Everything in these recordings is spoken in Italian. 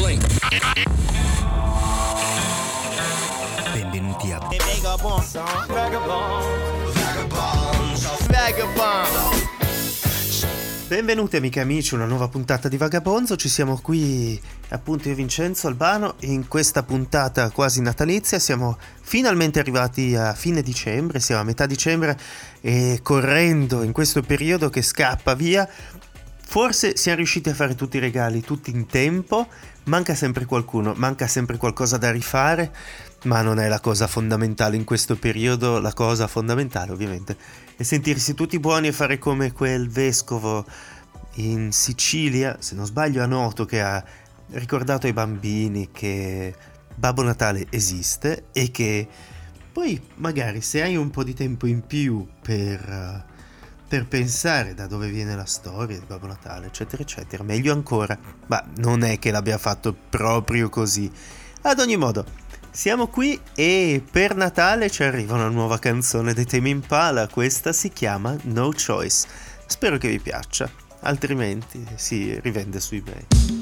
Blink. Benvenuti a Benvenuti amiche e amici, una nuova puntata di Vagabonzo, ci siamo qui appunto io Vincenzo Albano in questa puntata quasi natalizia, siamo finalmente arrivati a fine dicembre, siamo a metà dicembre e correndo in questo periodo che scappa via, forse siamo riusciti a fare tutti i regali tutti in tempo, manca sempre qualcuno, manca sempre qualcosa da rifare, ma non è la cosa fondamentale in questo periodo, la cosa fondamentale ovviamente è sentirsi tutti buoni e fare come quel vescovo in Sicilia, se non sbaglio a Noto, che ha ricordato ai bambini che Babbo Natale esiste e che poi magari se hai un po' di tempo in più per, per pensare da dove viene la storia di Babbo Natale, eccetera, eccetera, meglio ancora, ma non è che l'abbia fatto proprio così. Ad ogni modo, siamo qui e per Natale ci arriva una nuova canzone dei Tame Impala, questa si chiama No Choice. Spero che vi piaccia, altrimenti si rivende su eBay.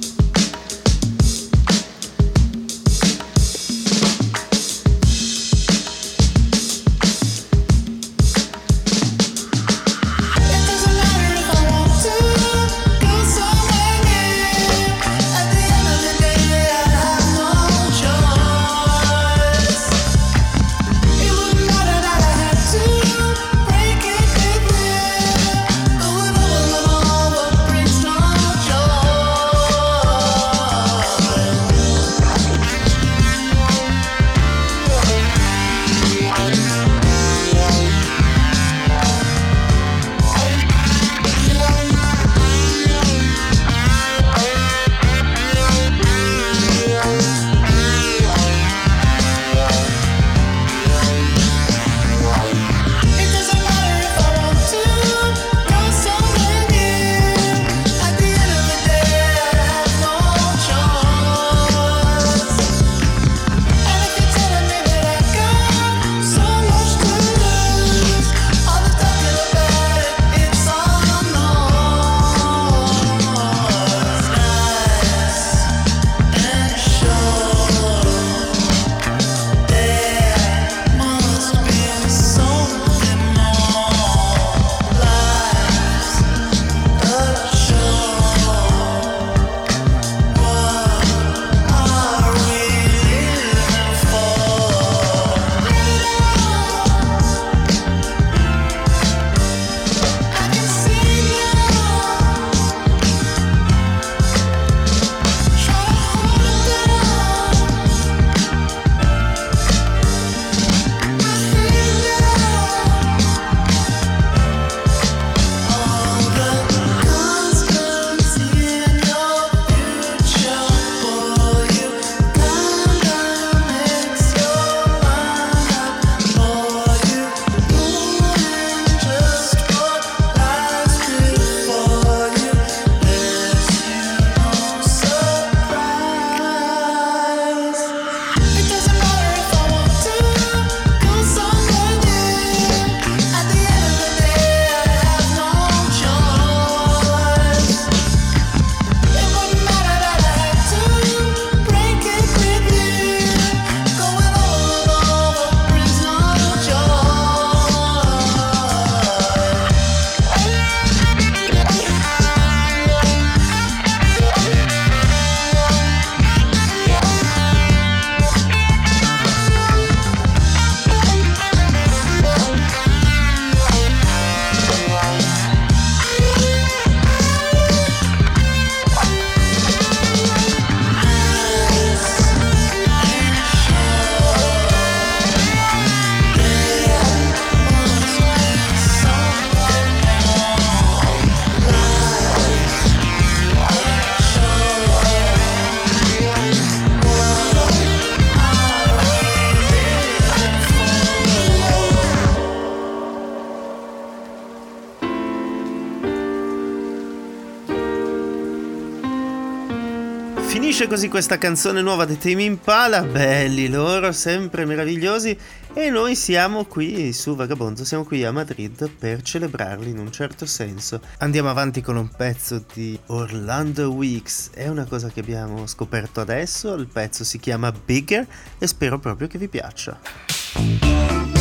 Così questa canzone nuova dei Tame Impala, belli loro, sempre meravigliosi, e noi siamo qui su Vagabondo, siamo qui a Madrid per celebrarli in un certo senso. Andiamo avanti con un pezzo di Orlando Weeks, è una cosa che abbiamo scoperto adesso, il pezzo si chiama Bigger e spero proprio che vi piaccia.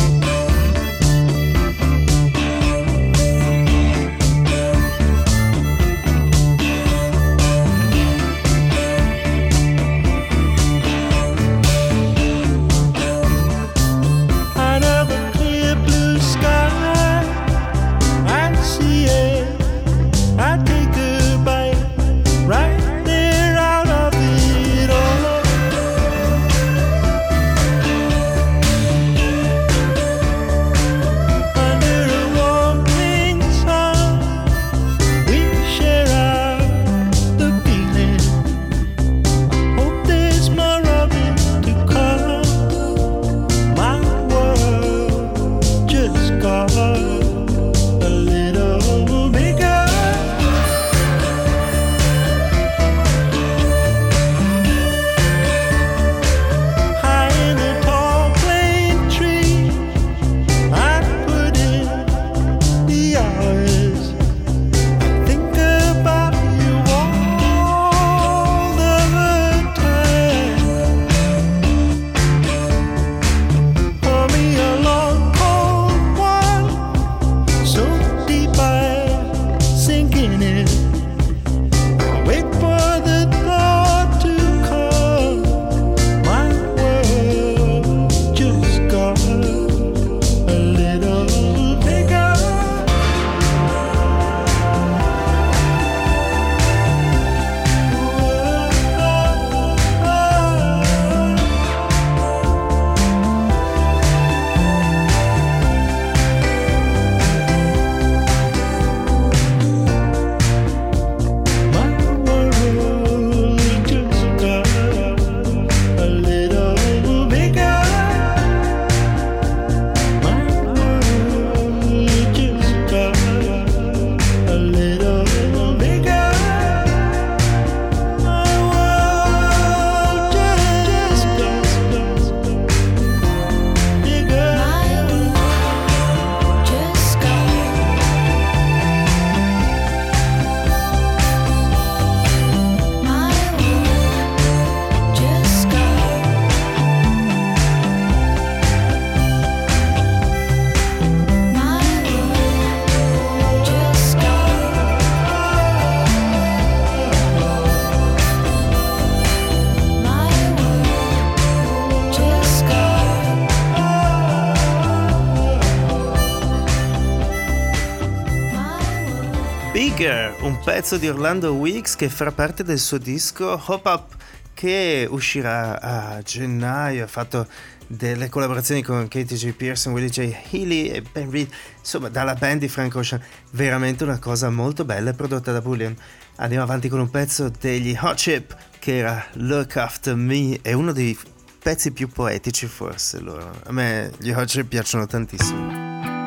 Pezzo di Orlando Weeks che farà parte del suo disco Hop Up che uscirà a gennaio. Ha fatto delle collaborazioni con Katie J. Pearson, Willie J. Healy e Ben Reed, insomma dalla band di Frank Ocean, veramente una cosa molto bella prodotta da Bullion. Andiamo avanti con un pezzo degli Hot Chip che era Look After Me, è uno dei pezzi più poetici forse loro. A me gli Hot Chip piacciono tantissimo.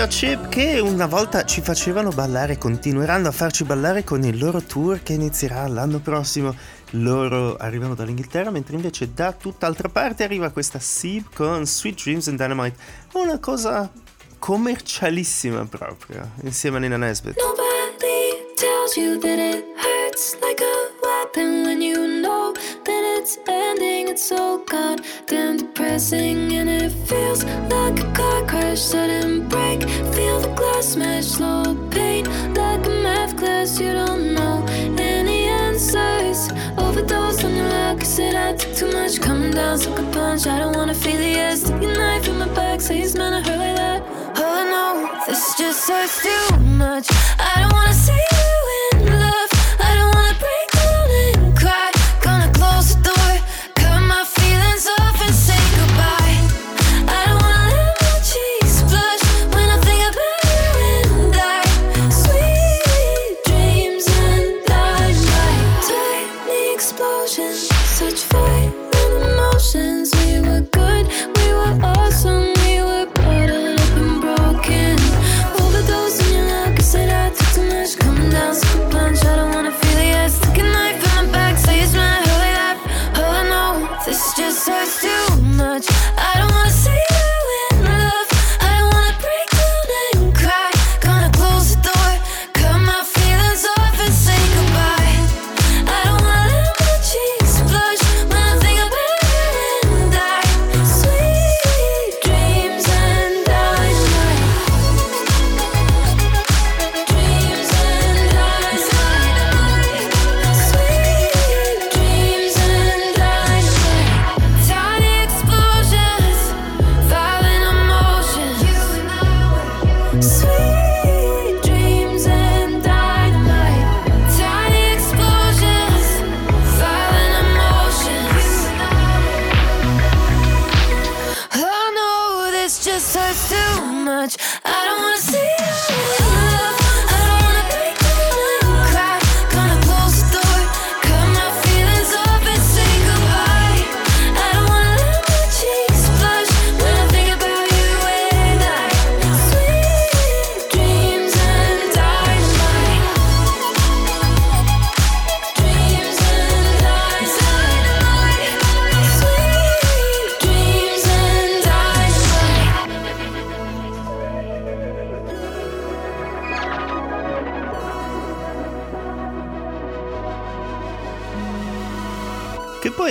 Hot Chip che una volta ci facevano ballare continueranno a farci ballare con il loro tour che inizierà l'anno prossimo. Loro arrivano dall'Inghilterra, mentre invece da tutt'altra parte arriva questa Seeb con Sweet Dreams and Dynamite. Una cosa commercialissima proprio, insieme a Nina Nesbitt. Nobody tells you that it hurts it's ending. It's so goddamn depressing, and it feels like a car crash, sudden break. Feel the glass smash, slow pain, like a math class. You don't know any answers. Overdose on your luck, said I took too much. Coming down, suck a punch. I don't wanna feel the air. Stick a knife in my back, say it's meant to hurt like that. Oh no, this just hurts too much. I don't wanna see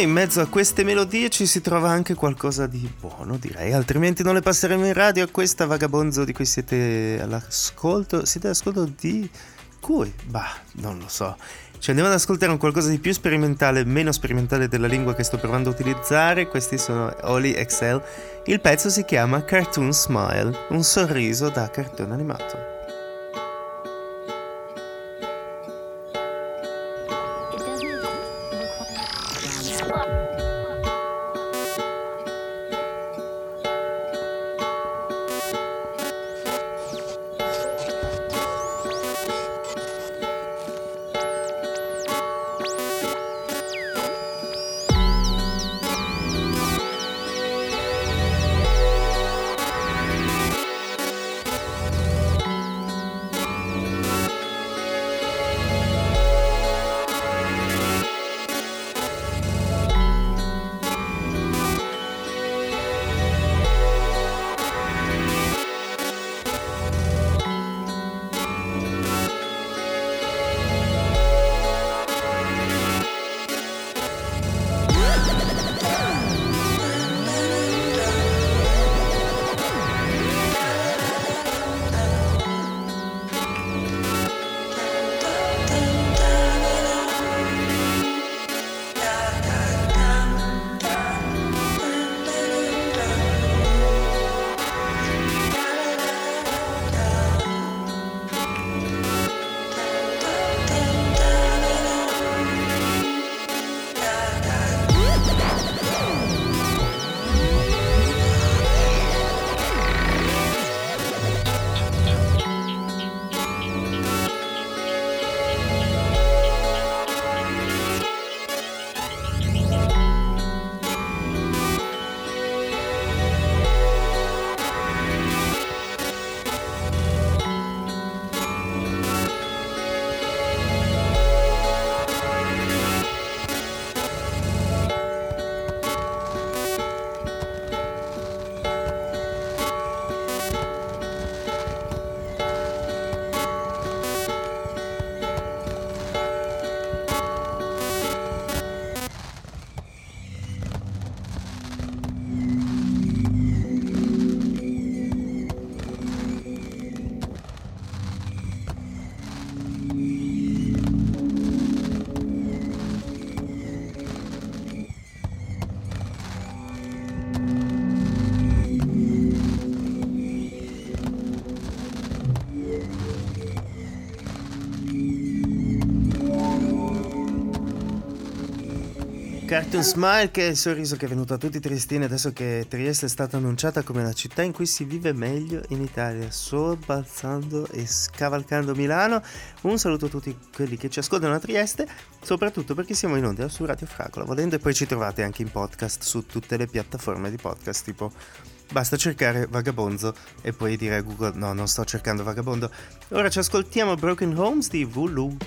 in mezzo a queste melodie ci si trova anche qualcosa di buono, direi, altrimenti non le passeremo in radio. Questa vagabonzo di cui siete all'ascolto, siete all'ascolto di cui? Bah, non lo so. Ci andiamo ad ascoltare un qualcosa di più sperimentale, meno sperimentale della lingua che sto provando a utilizzare. Questi sono Oli Excel. Il pezzo si chiama Cartoon Smile, un sorriso da cartone animato. Cartoon Smile che è il sorriso che è venuto a tutti i triestini adesso che Trieste è stata annunciata come la città in cui si vive meglio in Italia, sobbalzando e scavalcando Milano. Un saluto a tutti quelli che ci ascoltano a Trieste, soprattutto perché siamo in onda su Radio Fracola, volendo e poi ci trovate anche in podcast su tutte le piattaforme di podcast, tipo basta cercare Vagabonzo e poi dire a Google no, non sto cercando Vagabondo. Ora ci ascoltiamo Broken Homes di Vulu.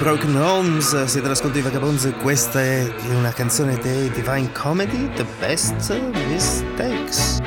Broken Homes, siete all'ascolto di Vagabonds questa è una canzone dei Divine Comedy, The Best Mistakes.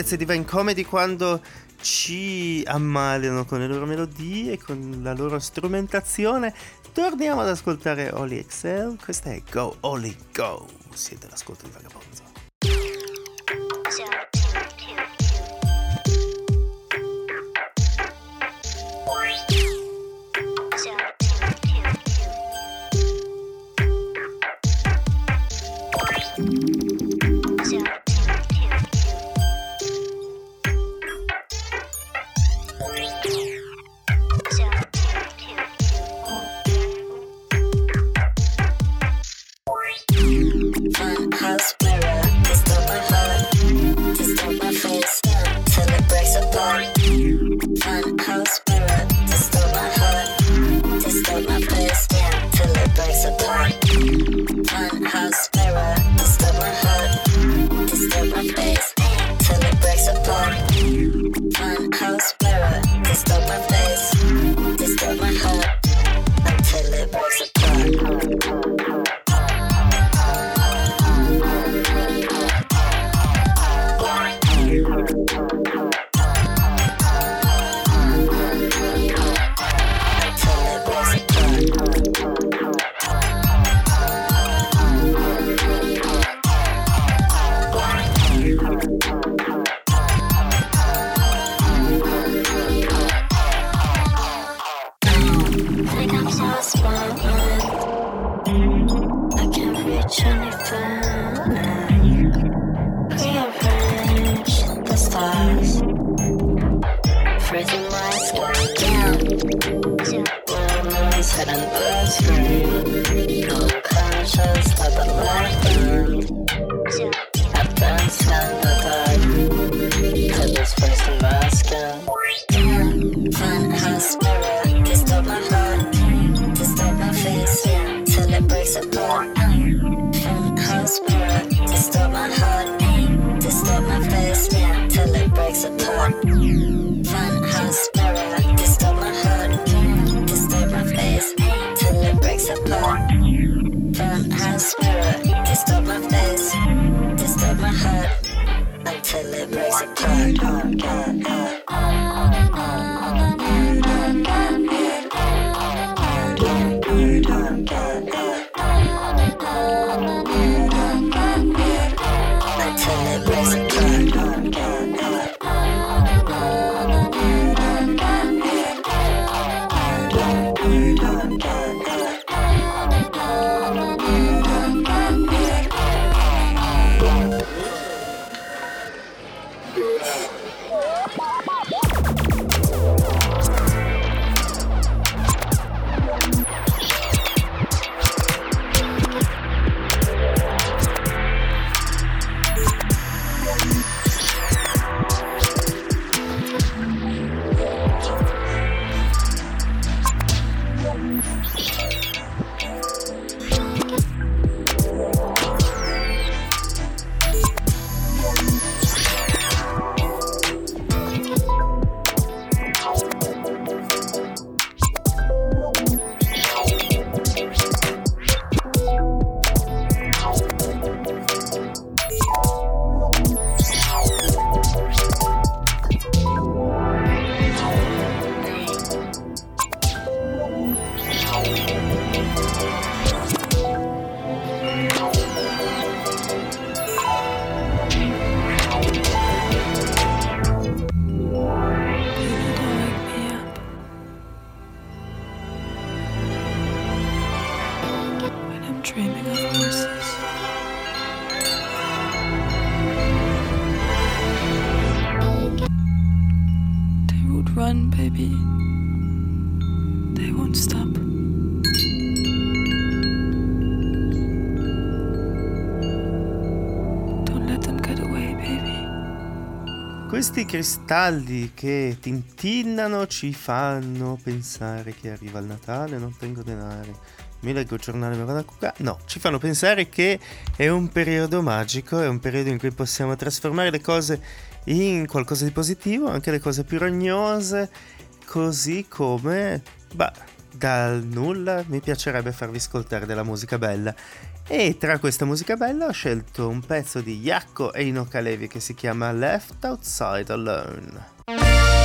bellezza di Vine Comedy quando ci ammaliano con le loro melodie, con la loro strumentazione. Torniamo ad ascoltare Oli Excel, questa è Go Oli Go, siete l'ascolto di Vagabondo. Questi cristalli che tintinnano ci fanno pensare che arriva il Natale, non tengo denari. Mi leggo il giornale, mi vado a cucare. No, ci fanno pensare che è un periodo magico, è un periodo in cui possiamo trasformare le cose in qualcosa di positivo, anche le cose più rognose, così come, bah, dal nulla mi piacerebbe farvi ascoltare della musica bella. E tra questa musica bella ho scelto un pezzo di Yakko e Ino Kalevi che si chiama Left Outside Alone.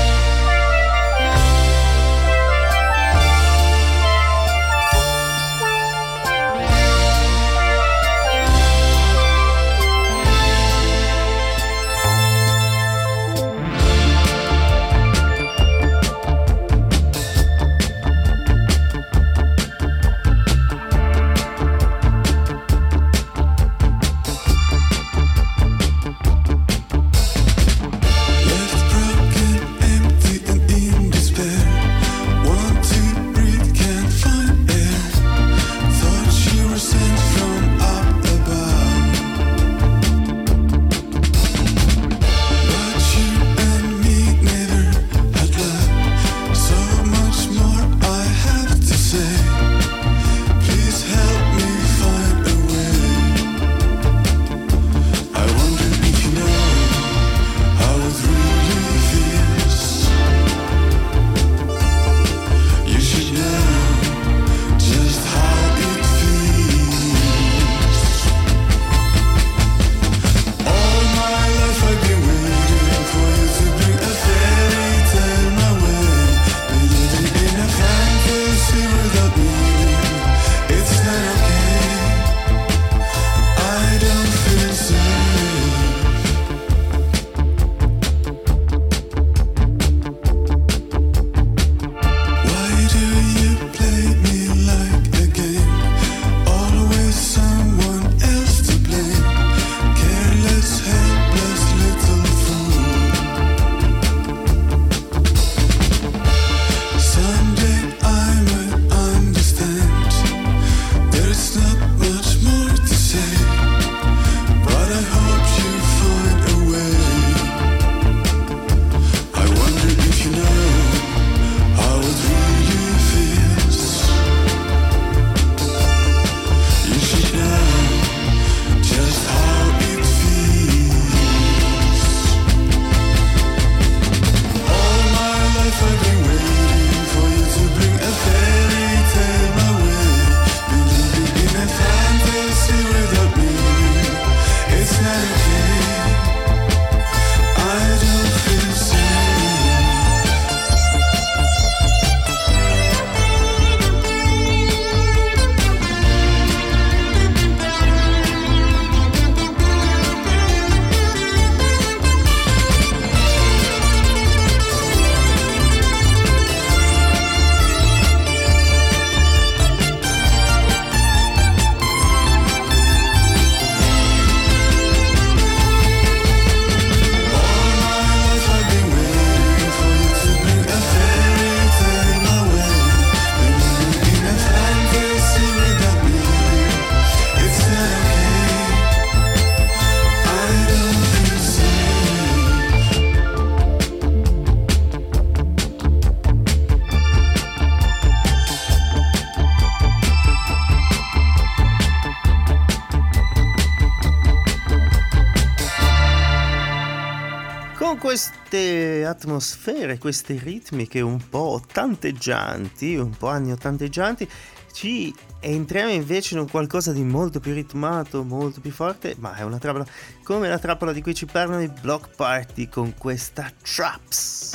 Atmosfere, queste ritmiche un po' tanteggianti, un po' anni ottanteggianti, ci entriamo invece in un qualcosa di molto più ritmato, molto più forte, ma è una trappola come la trappola di cui ci parlano i Block Party con questa Traps.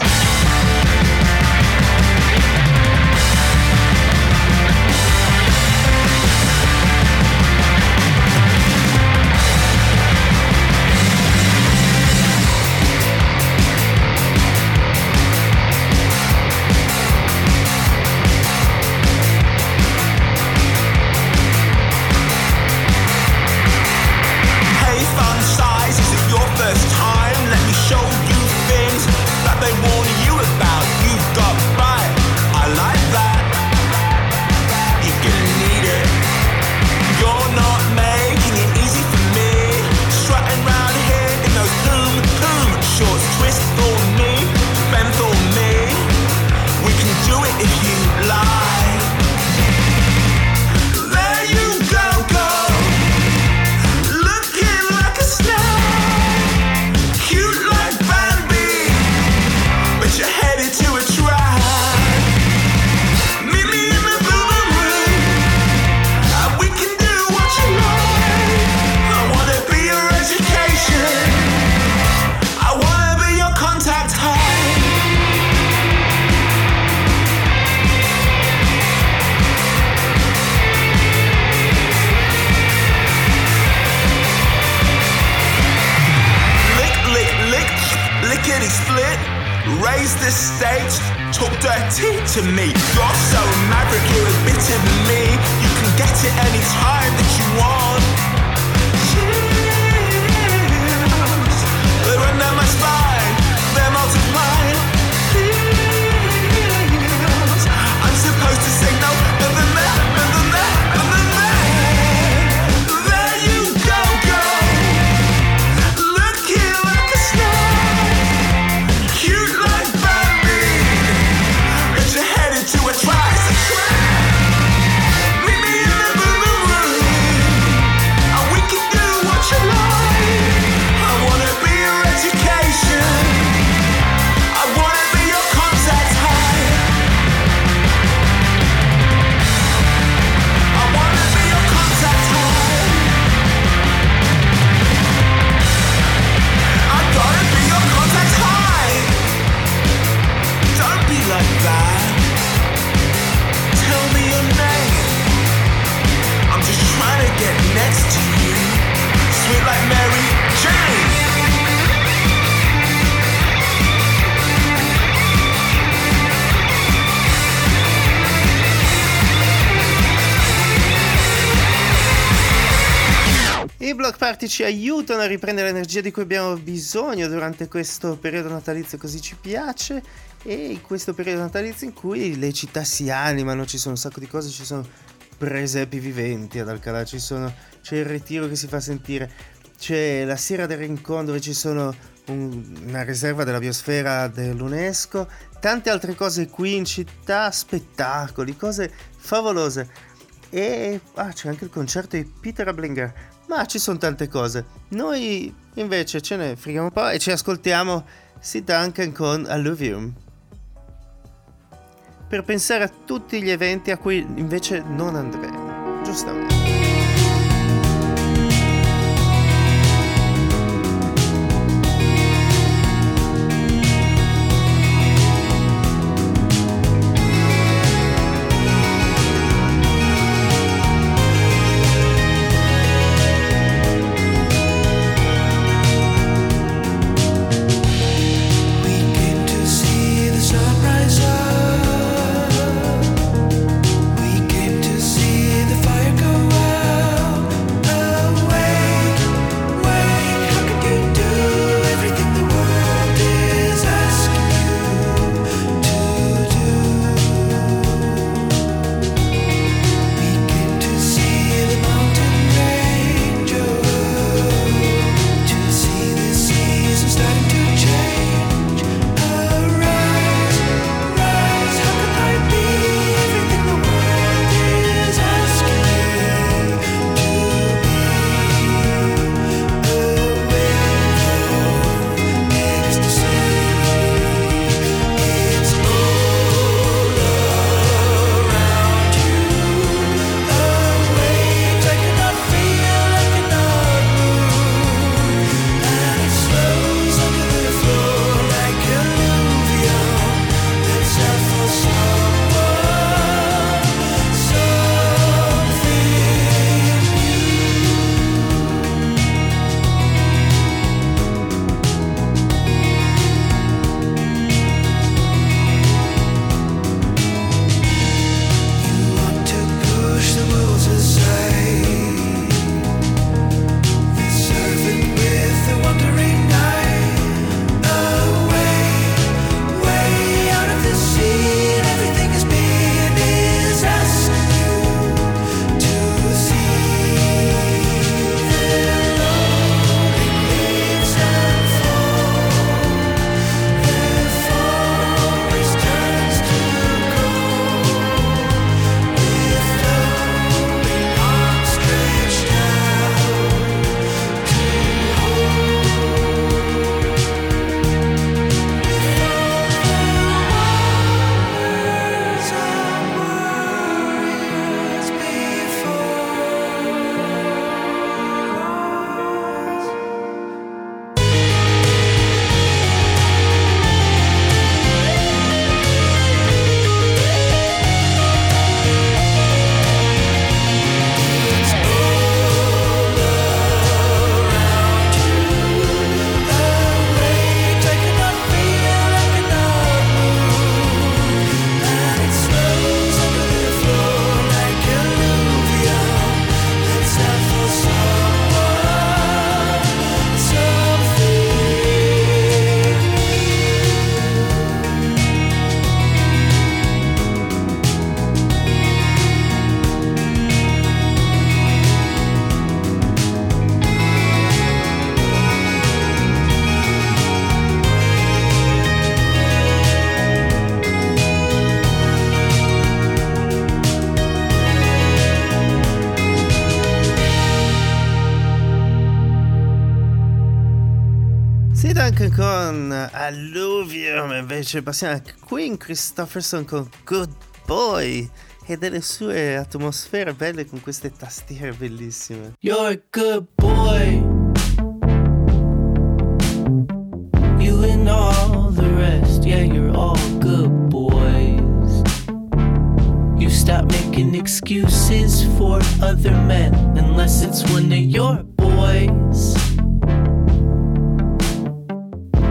Party ci aiutano a riprendere l'energia di cui abbiamo bisogno durante questo periodo natalizio così ci piace e in questo periodo natalizio in cui le città si animano, ci sono un sacco di cose, ci sono presepi viventi ad Alcalá, ci sono, c'è il ritiro che si fa sentire, c'è la Sera del Rincon dove ci sono un- una riserva della biosfera dell'UNESCO, tante altre cose qui in città, spettacoli, cose favolose. E ah, c'è anche il concerto di Peter Ablinger. Ma ci sono tante cose. Noi invece ce ne freghiamo un po' e ci ascoltiamo Sid Duncan con Alluvium. Per pensare a tutti gli eventi a cui invece non andremo. Giustamente. Invece passiamo a Queen Christopherson con Good Boy e delle sue atmosfere belle con queste tastiere bellissime. You're a good boy. You and all the rest, yeah, you're all good boys. You stop making excuses for other men unless it's one of your boys.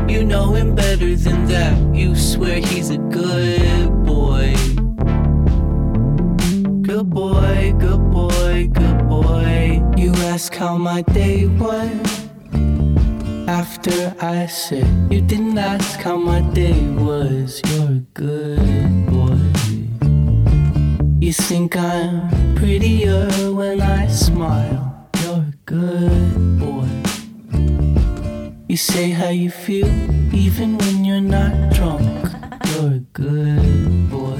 You know him better than that. You swear he's a good boy. Good boy, good boy, good boy. You ask how my day went. After I said you didn't ask how my day was, you're a good boy. You think I'm prettier when I smile, you're a good boy. You say how you feel even when you're not drunk, you're a good boy.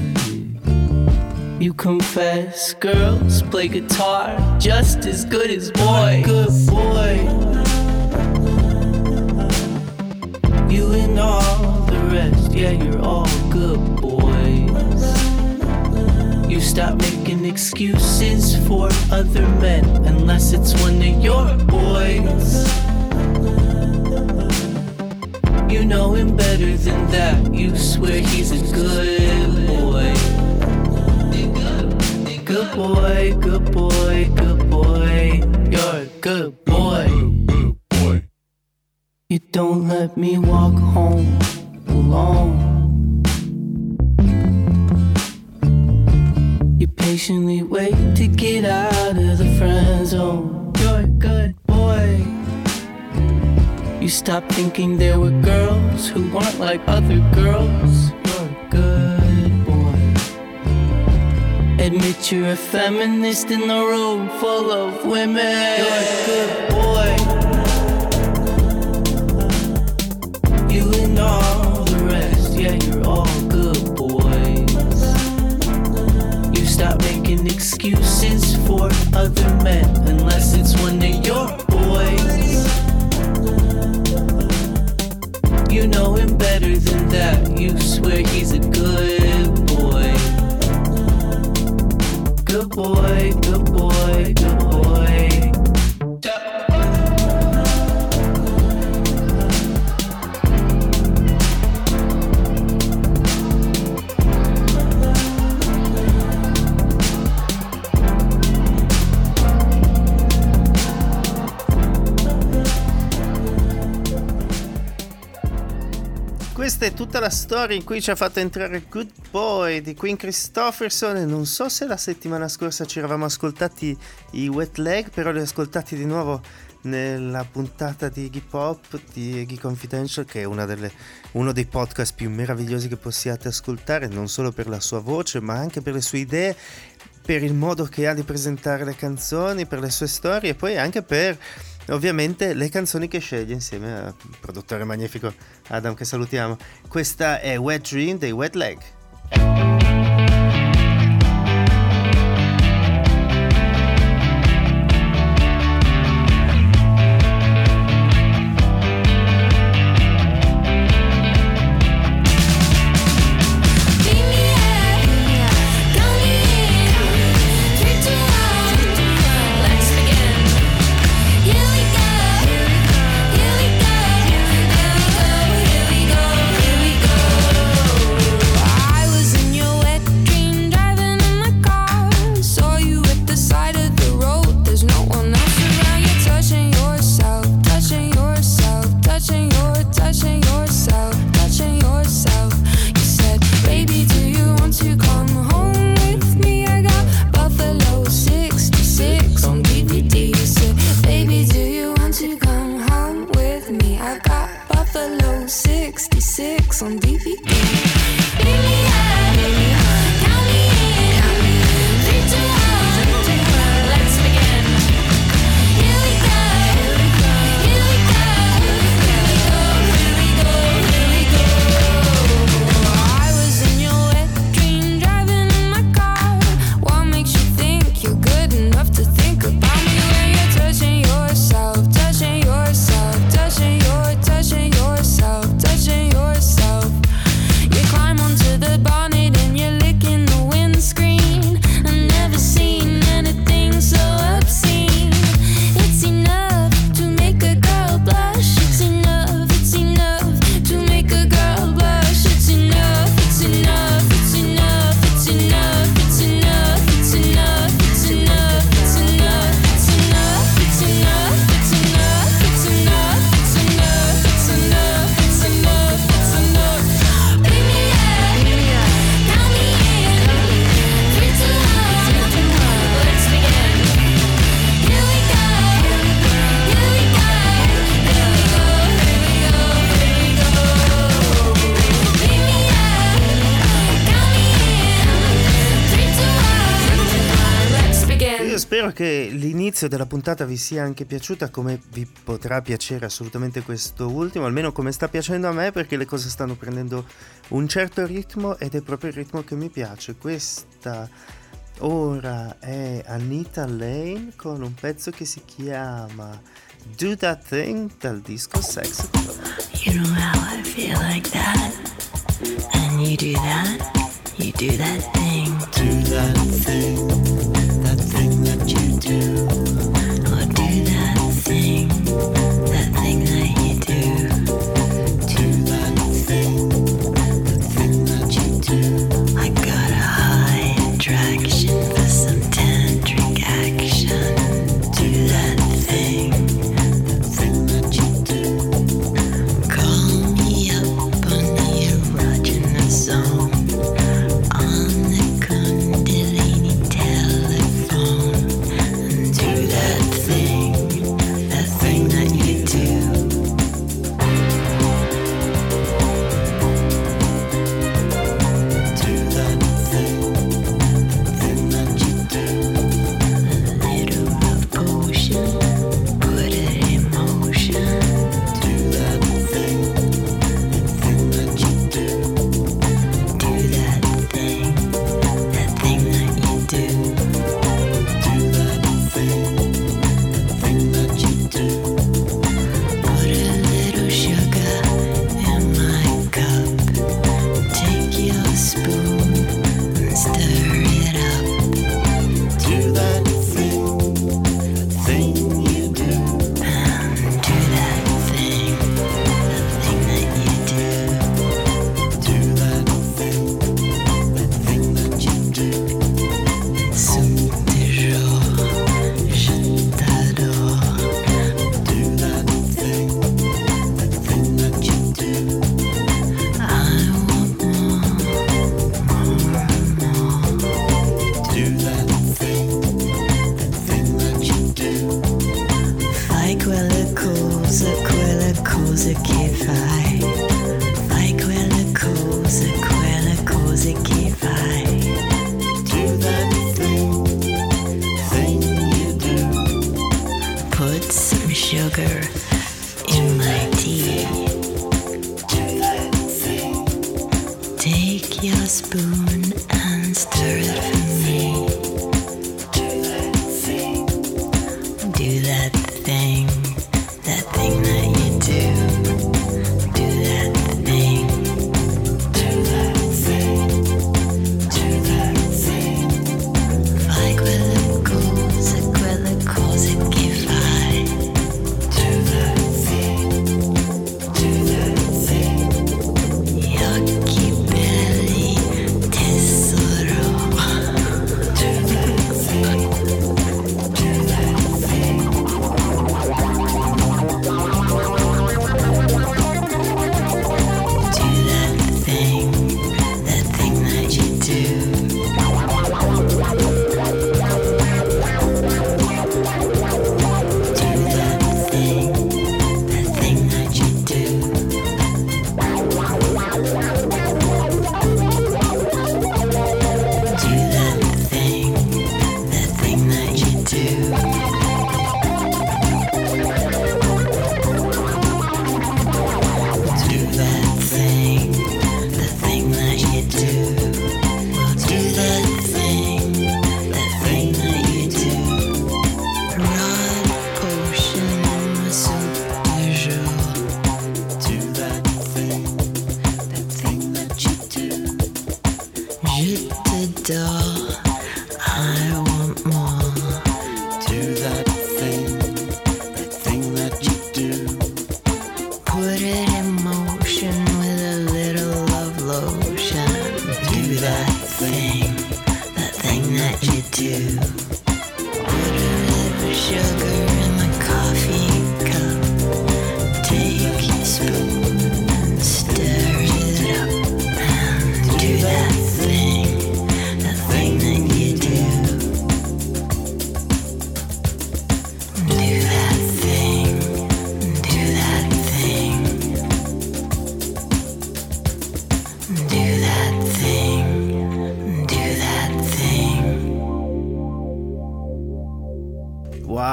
You confess girls play guitar just as good as boys. Good boy. You and all the rest, yeah, you're all good boys. You stop making excuses for other men unless it's one of your boys. You know him better than that. You swear he's a good boy. Good boy, good boy, good boy. You're a good boy. You don't let me walk home alone. You patiently wait to get out of the friend zone. You're good stop thinking there were girls who weren't like other girls. You're a good boy. Admit you're a feminist in a room full of women. You're a good boy. You and all the rest, yeah, you're all good boys. You stop making excuses for other men unless it's one of your boys. You know him better than that. You swear he's a good boy. Good boy, good boy, good boy. Questa è tutta la storia in cui ci ha fatto entrare Good Boy di Queen Christopherson e non so se la settimana scorsa ci eravamo ascoltati i Wet Leg, però li ho ascoltati di nuovo nella puntata di Iggy Pop di Iggy Confidential che è delle, uno dei podcast più meravigliosi che possiate ascoltare non solo per la sua voce ma anche per le sue idee per il modo che ha di presentare le canzoni, per le sue storie e poi anche per ovviamente le canzoni che sceglie insieme al produttore magnifico Adam che salutiamo. Questa è Wet Dream dei Wet Leg. l'inizio della puntata vi sia anche piaciuta, come vi potrà piacere assolutamente questo ultimo, almeno come sta piacendo a me, perché le cose stanno prendendo un certo ritmo ed è proprio il ritmo che mi piace. Questa ora è Anita Lane con un pezzo che si chiama Do That Thing dal disco Sex. You know how I feel like that, and you do that, you do that thing, do that thing, that thing that do or do that thing. do. Put a little sugar in my coffee.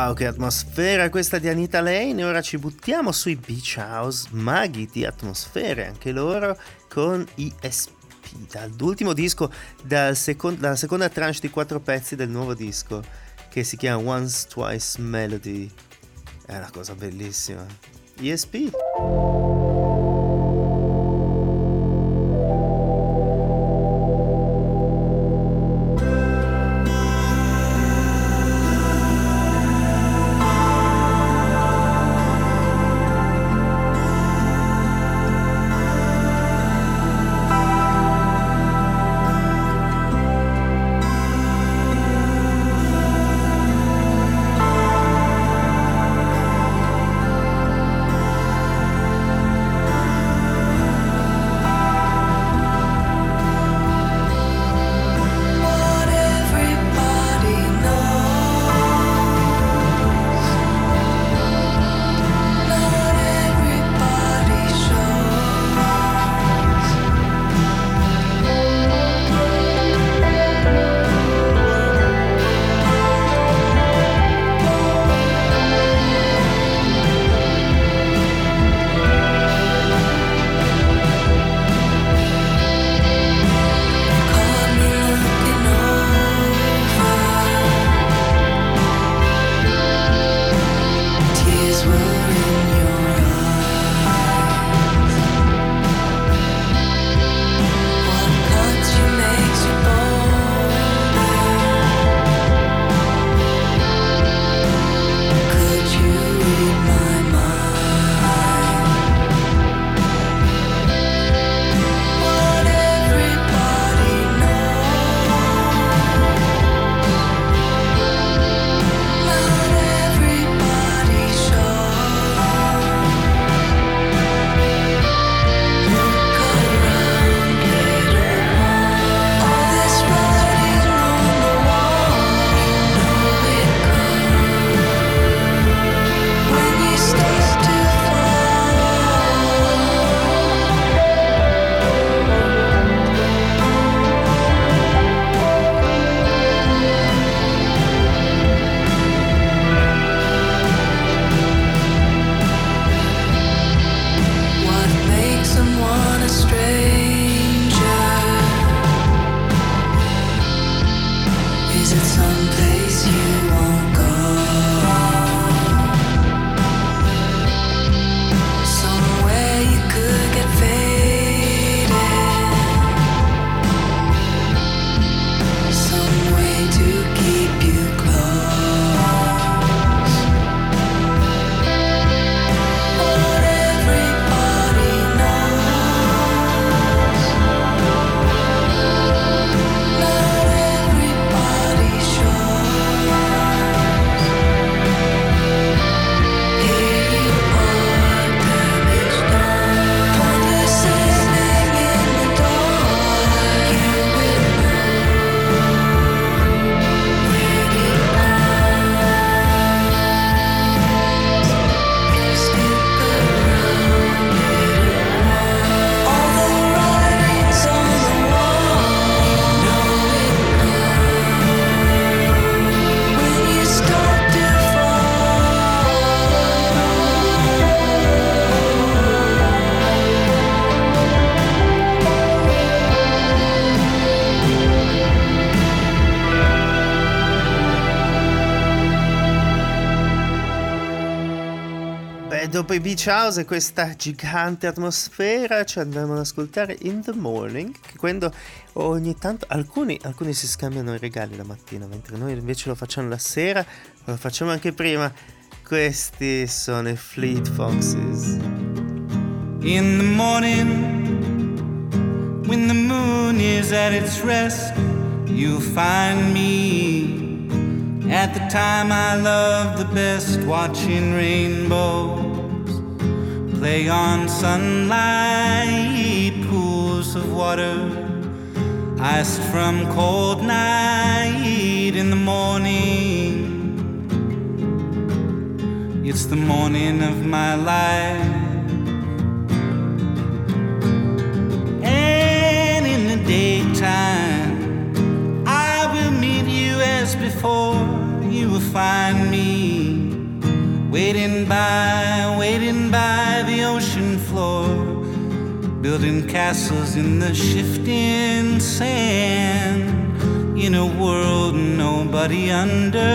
Wow, che atmosfera questa di Anita Lane. Ora ci buttiamo sui Beach House, maghi di atmosfere, anche loro, con ESP. Dall'ultimo disco, dal second- dalla seconda tranche di quattro pezzi del nuovo disco, che si chiama Once Twice Melody. È una cosa bellissima. ESP. Beach House e questa gigante atmosfera ci andremo ad ascoltare In the Morning, quando ogni tanto alcuni, alcuni si scambiano i regali la mattina, mentre noi invece lo facciamo la sera, lo facciamo anche prima. Questi sono i Fleet Foxes. In the morning, when the moon is at its rest, you'll find me at the time I love the best, watching rainbows play on sunlight, pools of water, iced from cold night in the morning. It's the morning of my life. And in the daytime, I will meet you as before you will find me waiting by, waiting by the ocean floor, building castles in the shifting sand. In a world nobody understands,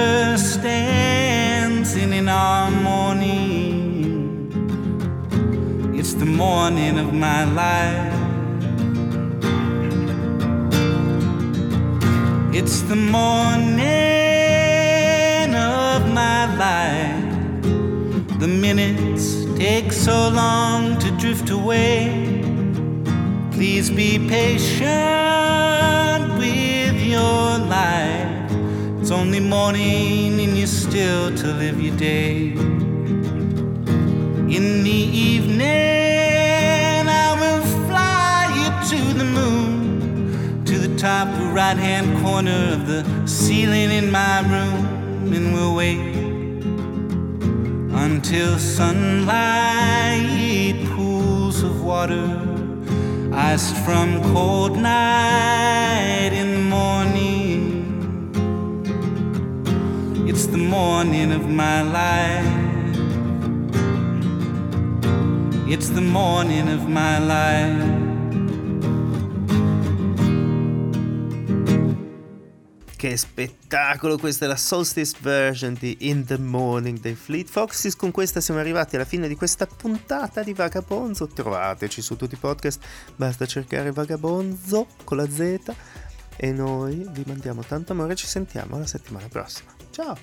and in our morning, it's the morning of my life. It's the morning The minutes take so long to drift away. Please be patient with your life. It's only morning and you're still to live your day. In the evening, I will fly you to the moon to the top right hand corner of the ceiling in my room, and we'll wait until sunlight pools of water iced from cold night in the morning. It's the morning of my life. It's the morning of my life. Che spettacolo, questa è la Solstice version di In the Morning dei Fleet Foxes. Con questa siamo arrivati alla fine di questa puntata di Vagabonzo. Trovateci su tutti i podcast, basta cercare Vagabonzo con la Z. E noi vi mandiamo tanto amore, ci sentiamo la settimana prossima. Ciao!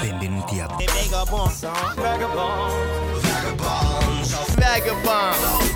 Benvenuti a Vagabonds. Vagabonds. Vagabonds. Vagabonds.